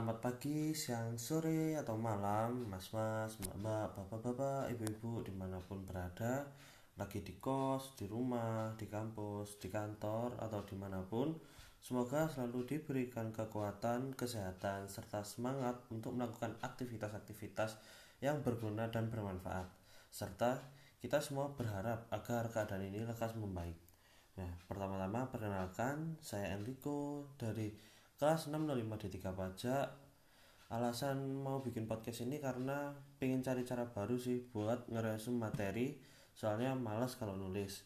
Selamat pagi, siang, sore, atau malam, mas-mas, mbak-mbak, bapak-bapak, ibu-ibu, di mana pun berada, lagi di kos, di rumah, di kampus, di kantor, atau di mana pun, semoga selalu diberikan kekuatan, kesehatan, serta semangat untuk melakukan aktivitas-aktivitas yang berguna dan bermanfaat, serta kita semua berharap agar keadaan ini lekas membaik. Nah, pertama-tama perkenalkan, saya Enrico dari kelas 605 D3 pajak. Alasan mau bikin podcast ini karena pengen cari cara baru sih buat ngeresum materi. Soalnya malas kalau nulis.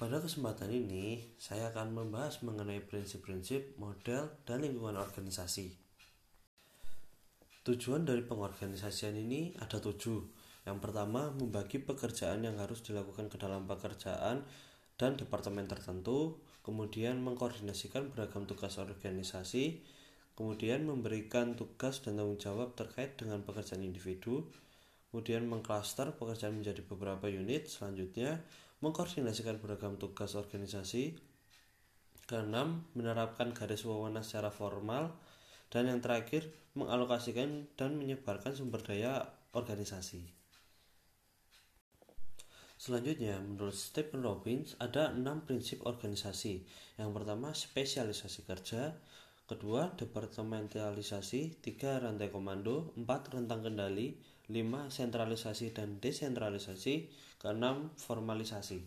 Pada kesempatan ini saya akan membahas mengenai prinsip-prinsip model dan lingkungan organisasi. Tujuan dari pengorganisasian ini ada tujuh. Yang pertama membagi pekerjaan yang harus dilakukan ke dalam pekerjaan dan departemen tertentu kemudian mengkoordinasikan beragam tugas organisasi, kemudian memberikan tugas dan tanggung jawab terkait dengan pekerjaan individu, kemudian mengklaster pekerjaan menjadi beberapa unit, selanjutnya mengkoordinasikan beragam tugas organisasi, keenam menerapkan garis wewenang secara formal, dan yang terakhir mengalokasikan dan menyebarkan sumber daya organisasi. Selanjutnya, menurut Stephen Robbins, ada enam prinsip organisasi. Yang pertama, spesialisasi kerja. Kedua, departementalisasi. Tiga, rantai komando. Empat, rentang kendali. Lima, sentralisasi dan desentralisasi. Keenam, formalisasi.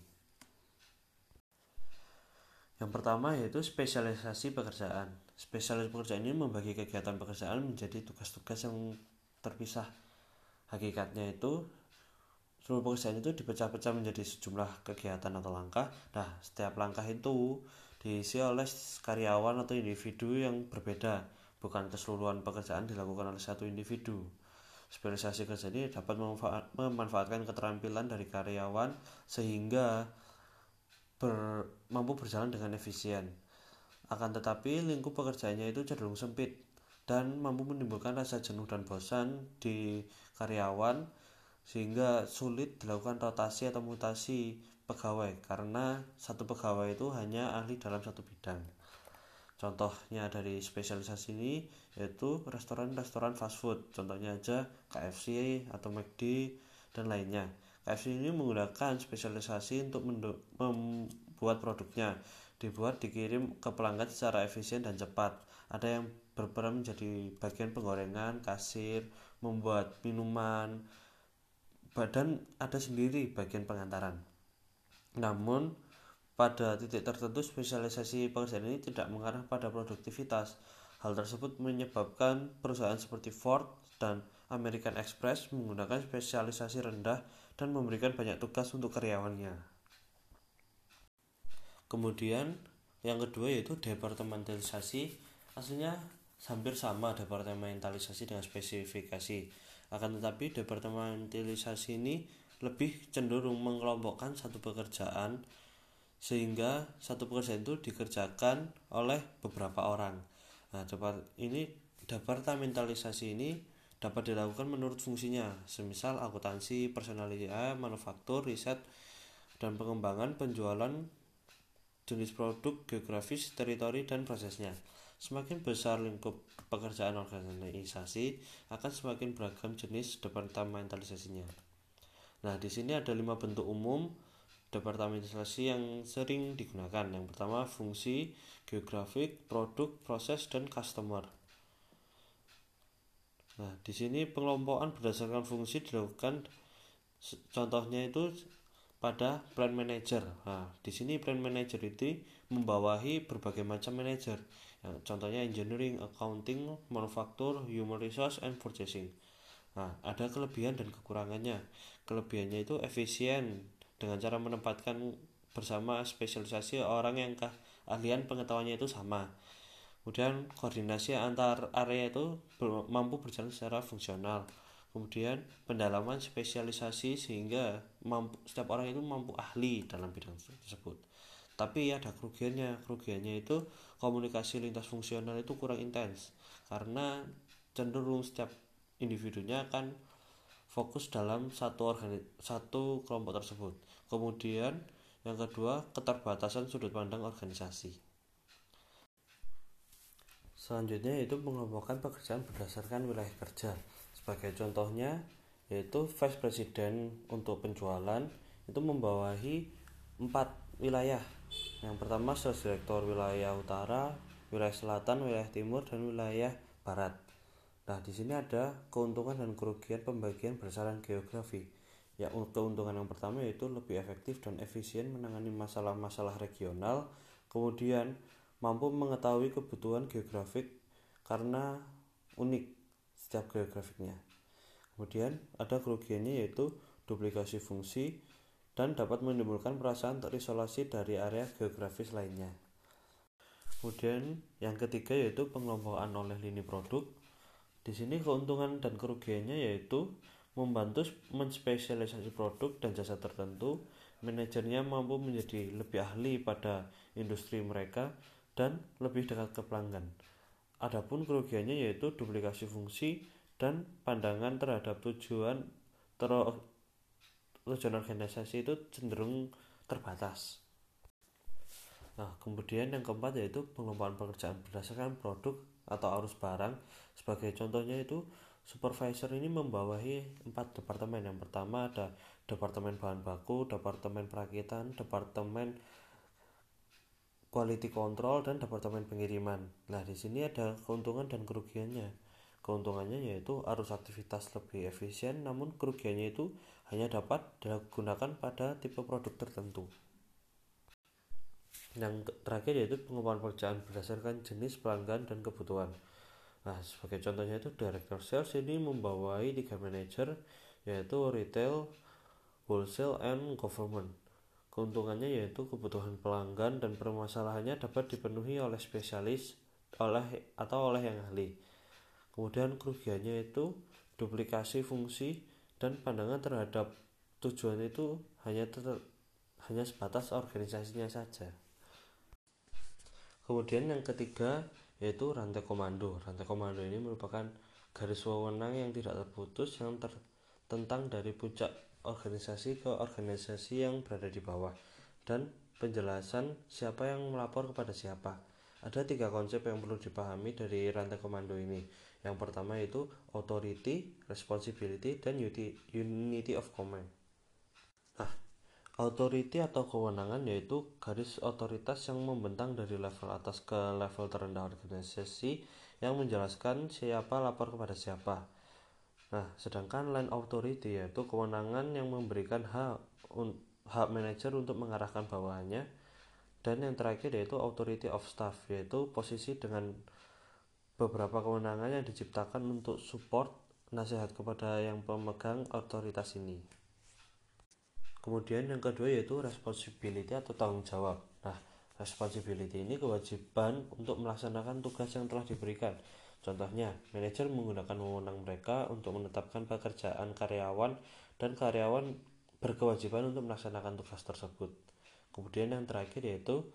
Yang pertama yaitu spesialisasi pekerjaan. Spesialisasi pekerjaan ini membagi kegiatan pekerjaan menjadi tugas-tugas yang terpisah. Hakikatnya itu seluruh pekerjaan itu dipecah-pecah menjadi sejumlah kegiatan atau langkah. Nah, setiap langkah itu diisi oleh karyawan atau individu yang berbeda, bukan keseluruhan pekerjaan dilakukan oleh satu individu. Spesialisasi kerja ini dapat memanfaatkan keterampilan dari karyawan sehingga ber, mampu berjalan dengan efisien. Akan tetapi lingkup pekerjaannya itu cenderung sempit dan mampu menimbulkan rasa jenuh dan bosan di karyawan sehingga sulit dilakukan rotasi atau mutasi pegawai karena satu pegawai itu hanya ahli dalam satu bidang. Contohnya dari spesialisasi ini yaitu restoran-restoran fast food, contohnya aja KFC atau McD dan lainnya. KFC ini menggunakan spesialisasi untuk membuat produknya, dibuat dikirim ke pelanggan secara efisien dan cepat. Ada yang berperan menjadi bagian penggorengan, kasir, membuat minuman, badan ada sendiri bagian pengantaran. Namun, pada titik tertentu spesialisasi pekerjaan ini tidak mengarah pada produktivitas. Hal tersebut menyebabkan perusahaan seperti Ford dan American Express menggunakan spesialisasi rendah dan memberikan banyak tugas untuk karyawannya. Kemudian, yang kedua yaitu departementalisasi. Aslinya hampir sama departementalisasi dengan spesifikasi akan tetapi departementalisasi ini lebih cenderung mengelompokkan satu pekerjaan sehingga satu pekerjaan itu dikerjakan oleh beberapa orang. Nah, ini departementalisasi ini dapat dilakukan menurut fungsinya, semisal akuntansi, personalia, manufaktur, riset, dan pengembangan penjualan jenis produk, geografis, teritori, dan prosesnya. Semakin besar lingkup pekerjaan organisasi, akan semakin beragam jenis departementalisasinya. Nah, di sini ada lima bentuk umum departementalisasi yang sering digunakan. Yang pertama, fungsi, geografik, produk, proses, dan customer. Nah, di sini pengelompokan berdasarkan fungsi dilakukan contohnya itu pada plan manager. Nah, di sini plan manager itu membawahi berbagai macam manajer Ya, contohnya engineering, accounting, manufaktur, human resource, and purchasing. Nah, ada kelebihan dan kekurangannya. Kelebihannya itu efisien dengan cara menempatkan bersama spesialisasi orang yang keahlian pengetahuannya itu sama. Kemudian koordinasi antar area itu mampu berjalan secara fungsional. Kemudian pendalaman spesialisasi sehingga mampu, setiap orang itu mampu ahli dalam bidang tersebut tapi ada kerugiannya kerugiannya itu komunikasi lintas fungsional itu kurang intens karena cenderung setiap individunya akan fokus dalam satu organi satu kelompok tersebut kemudian yang kedua keterbatasan sudut pandang organisasi Selanjutnya yaitu pengelompokan pekerjaan berdasarkan wilayah kerja. Sebagai contohnya yaitu Vice President untuk penjualan itu membawahi empat wilayah. Yang pertama Sales Director wilayah utara, wilayah selatan, wilayah timur, dan wilayah barat. Nah, di sini ada keuntungan dan kerugian pembagian berdasarkan geografi. Ya, keuntungan yang pertama yaitu lebih efektif dan efisien menangani masalah-masalah regional, kemudian mampu mengetahui kebutuhan geografik karena unik setiap geografiknya. Kemudian ada kerugiannya yaitu duplikasi fungsi dan dapat menimbulkan perasaan terisolasi dari area geografis lainnya. Kemudian yang ketiga yaitu pengelompokan oleh lini produk. Di sini keuntungan dan kerugiannya yaitu membantu menspesialisasi produk dan jasa tertentu. Manajernya mampu menjadi lebih ahli pada industri mereka dan lebih dekat ke pelanggan. Adapun kerugiannya yaitu duplikasi fungsi dan pandangan terhadap tujuan ter tujuan organisasi itu cenderung terbatas. Nah, kemudian yang keempat yaitu pengembangan pekerjaan berdasarkan produk atau arus barang. Sebagai contohnya itu supervisor ini membawahi empat departemen. Yang pertama ada departemen bahan baku, departemen perakitan, departemen quality control dan departemen pengiriman. Nah, di sini ada keuntungan dan kerugiannya. Keuntungannya yaitu arus aktivitas lebih efisien, namun kerugiannya itu hanya dapat digunakan pada tipe produk tertentu. Yang terakhir yaitu pengembangan pekerjaan berdasarkan jenis pelanggan dan kebutuhan. Nah, sebagai contohnya itu director sales ini membawai tiga manajer yaitu retail, wholesale, and government. Keuntungannya yaitu kebutuhan pelanggan dan permasalahannya dapat dipenuhi oleh spesialis oleh atau oleh yang ahli. Kemudian kerugiannya itu duplikasi fungsi dan pandangan terhadap tujuan itu hanya ter, hanya sebatas organisasinya saja. Kemudian yang ketiga yaitu rantai komando. Rantai komando ini merupakan garis wewenang yang tidak terputus yang tertentang dari puncak organisasi ke organisasi yang berada di bawah dan penjelasan siapa yang melapor kepada siapa. Ada tiga konsep yang perlu dipahami dari rantai komando ini. Yang pertama yaitu authority, responsibility, dan unity of command. Nah, authority atau kewenangan yaitu garis otoritas yang membentang dari level atas ke level terendah organisasi yang menjelaskan siapa lapor kepada siapa. Nah, sedangkan line authority yaitu kewenangan yang memberikan hak hak manajer untuk mengarahkan bawahannya dan yang terakhir yaitu authority of staff yaitu posisi dengan beberapa kewenangan yang diciptakan untuk support nasihat kepada yang pemegang otoritas ini. Kemudian yang kedua yaitu responsibility atau tanggung jawab. Nah, responsibility ini kewajiban untuk melaksanakan tugas yang telah diberikan Contohnya, manajer menggunakan wewenang mereka untuk menetapkan pekerjaan karyawan dan karyawan berkewajiban untuk melaksanakan tugas tersebut. Kemudian yang terakhir yaitu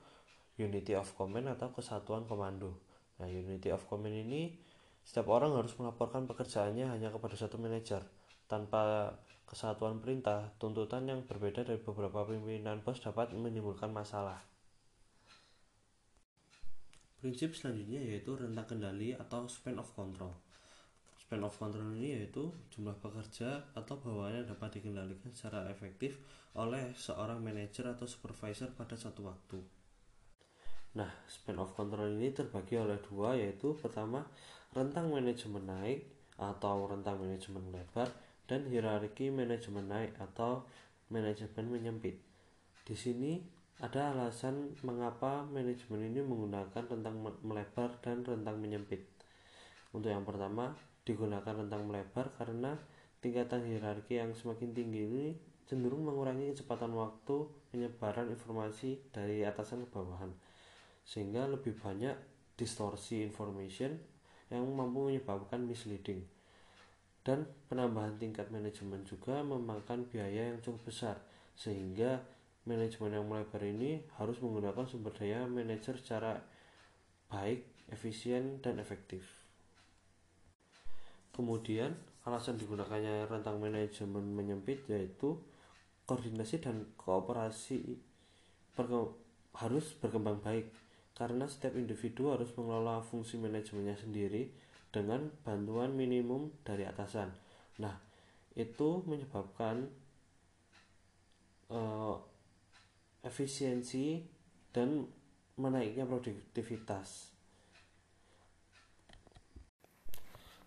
unity of command atau kesatuan komando. Nah, unity of command ini setiap orang harus melaporkan pekerjaannya hanya kepada satu manajer. Tanpa kesatuan perintah, tuntutan yang berbeda dari beberapa pimpinan bos dapat menimbulkan masalah. Prinsip selanjutnya yaitu rentang kendali atau span of control. Span of control ini yaitu jumlah pekerja atau bawahan yang dapat dikendalikan secara efektif oleh seorang manajer atau supervisor pada satu waktu. Nah, span of control ini terbagi oleh dua yaitu pertama rentang manajemen naik atau rentang manajemen lebar dan hierarki manajemen naik atau manajemen menyempit. Di sini ada alasan mengapa manajemen ini menggunakan rentang melebar dan rentang menyempit. Untuk yang pertama, digunakan rentang melebar karena tingkatan hierarki yang semakin tinggi ini cenderung mengurangi kecepatan waktu penyebaran informasi dari atasan ke bawahan, sehingga lebih banyak distorsi information yang mampu menyebabkan misleading. Dan penambahan tingkat manajemen juga memakan biaya yang cukup besar, sehingga manajemen yang melebar ini harus menggunakan sumber daya manajer secara baik, efisien, dan efektif. Kemudian, alasan digunakannya rentang manajemen menyempit yaitu koordinasi dan kooperasi berke harus berkembang baik. Karena setiap individu harus mengelola fungsi manajemennya sendiri dengan bantuan minimum dari atasan. Nah, itu menyebabkan uh, efisiensi dan menaiknya produktivitas.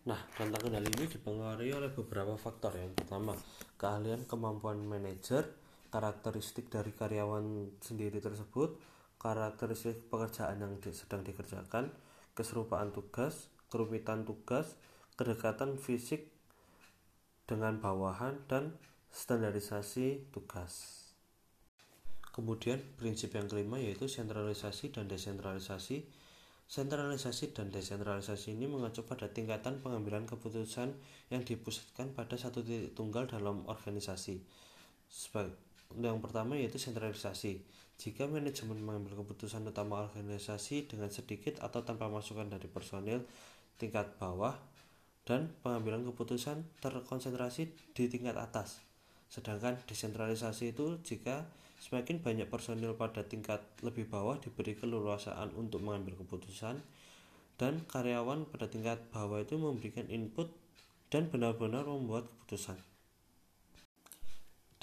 Nah, rentang kendali ini dipengaruhi oleh beberapa faktor. Yang pertama, keahlian kemampuan manajer, karakteristik dari karyawan sendiri tersebut, karakteristik pekerjaan yang sedang dikerjakan, keserupaan tugas, kerumitan tugas, kedekatan fisik dengan bawahan, dan standarisasi tugas. Kemudian prinsip yang kelima yaitu sentralisasi dan desentralisasi Sentralisasi dan desentralisasi ini mengacu pada tingkatan pengambilan keputusan yang dipusatkan pada satu titik tunggal dalam organisasi. Yang pertama yaitu sentralisasi. Jika manajemen mengambil keputusan utama organisasi dengan sedikit atau tanpa masukan dari personil tingkat bawah dan pengambilan keputusan terkonsentrasi di tingkat atas. Sedangkan desentralisasi itu jika Semakin banyak personil pada tingkat lebih bawah diberi keleluasaan untuk mengambil keputusan dan karyawan pada tingkat bawah itu memberikan input dan benar-benar membuat keputusan.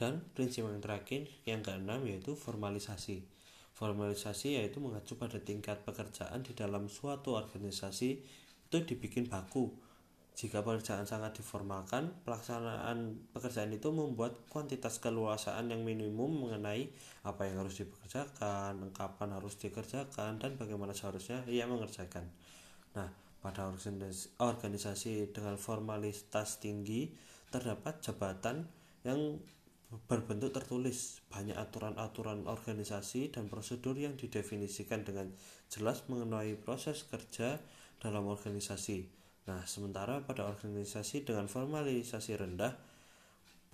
Dan prinsip yang terakhir yang keenam yaitu formalisasi. Formalisasi yaitu mengacu pada tingkat pekerjaan di dalam suatu organisasi itu dibikin baku jika pekerjaan sangat diformalkan, pelaksanaan pekerjaan itu membuat kuantitas keluasaan yang minimum mengenai apa yang harus dipekerjakan, kapan harus dikerjakan, dan bagaimana seharusnya ia mengerjakan. Nah, pada organisasi dengan formalitas tinggi terdapat jabatan yang berbentuk tertulis banyak aturan-aturan organisasi dan prosedur yang didefinisikan dengan jelas mengenai proses kerja dalam organisasi Nah, sementara pada organisasi dengan formalisasi rendah,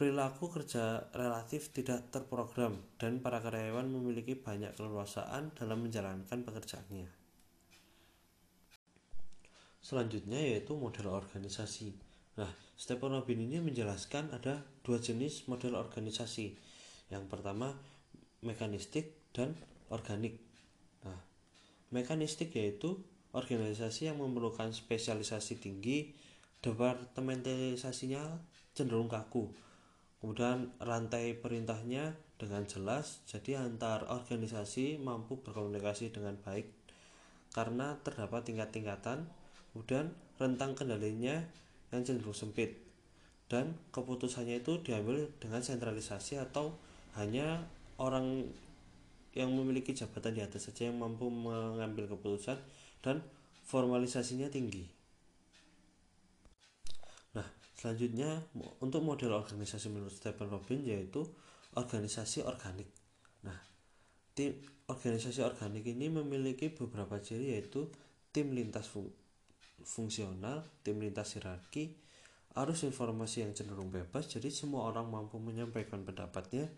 perilaku kerja relatif tidak terprogram dan para karyawan memiliki banyak keleluasaan dalam menjalankan pekerjaannya. Selanjutnya yaitu model organisasi. Nah, Stephen Robin ini menjelaskan ada dua jenis model organisasi. Yang pertama mekanistik dan organik. Nah, mekanistik yaitu organisasi yang memerlukan spesialisasi tinggi departementalisasinya cenderung kaku kemudian rantai perintahnya dengan jelas jadi antar organisasi mampu berkomunikasi dengan baik karena terdapat tingkat-tingkatan kemudian rentang kendalinya yang cenderung sempit dan keputusannya itu diambil dengan sentralisasi atau hanya orang yang memiliki jabatan di atas saja yang mampu mengambil keputusan dan formalisasinya tinggi. Nah, selanjutnya untuk model organisasi menurut Stephen Robin yaitu organisasi organik. Nah, tim organisasi organik ini memiliki beberapa ciri yaitu tim lintas fung fungsional, tim lintas hierarki, arus informasi yang cenderung bebas, jadi semua orang mampu menyampaikan pendapatnya,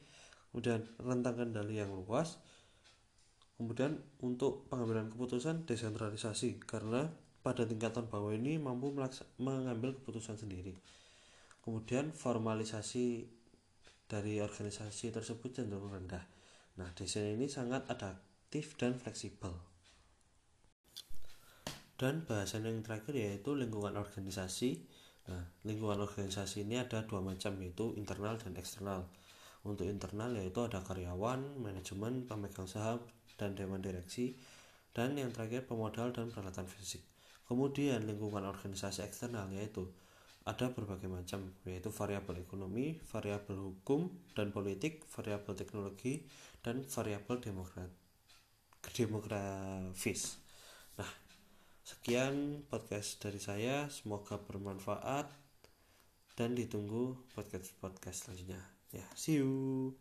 kemudian rentang kendali yang luas, Kemudian untuk pengambilan keputusan desentralisasi karena pada tingkatan bawah ini mampu mengambil keputusan sendiri. Kemudian formalisasi dari organisasi tersebut cenderung rendah. Nah, desain ini sangat adaptif dan fleksibel. Dan bahasan yang terakhir yaitu lingkungan organisasi. Nah, lingkungan organisasi ini ada dua macam yaitu internal dan eksternal. Untuk internal yaitu ada karyawan, manajemen, pemegang saham, dan dewan direksi, dan yang terakhir pemodal dan peralatan fisik. Kemudian lingkungan organisasi eksternal yaitu ada berbagai macam yaitu variabel ekonomi, variabel hukum dan politik, variabel teknologi, dan variabel demokrat demografis. Nah, sekian podcast dari saya, semoga bermanfaat dan ditunggu podcast-podcast selanjutnya. Ya, see you.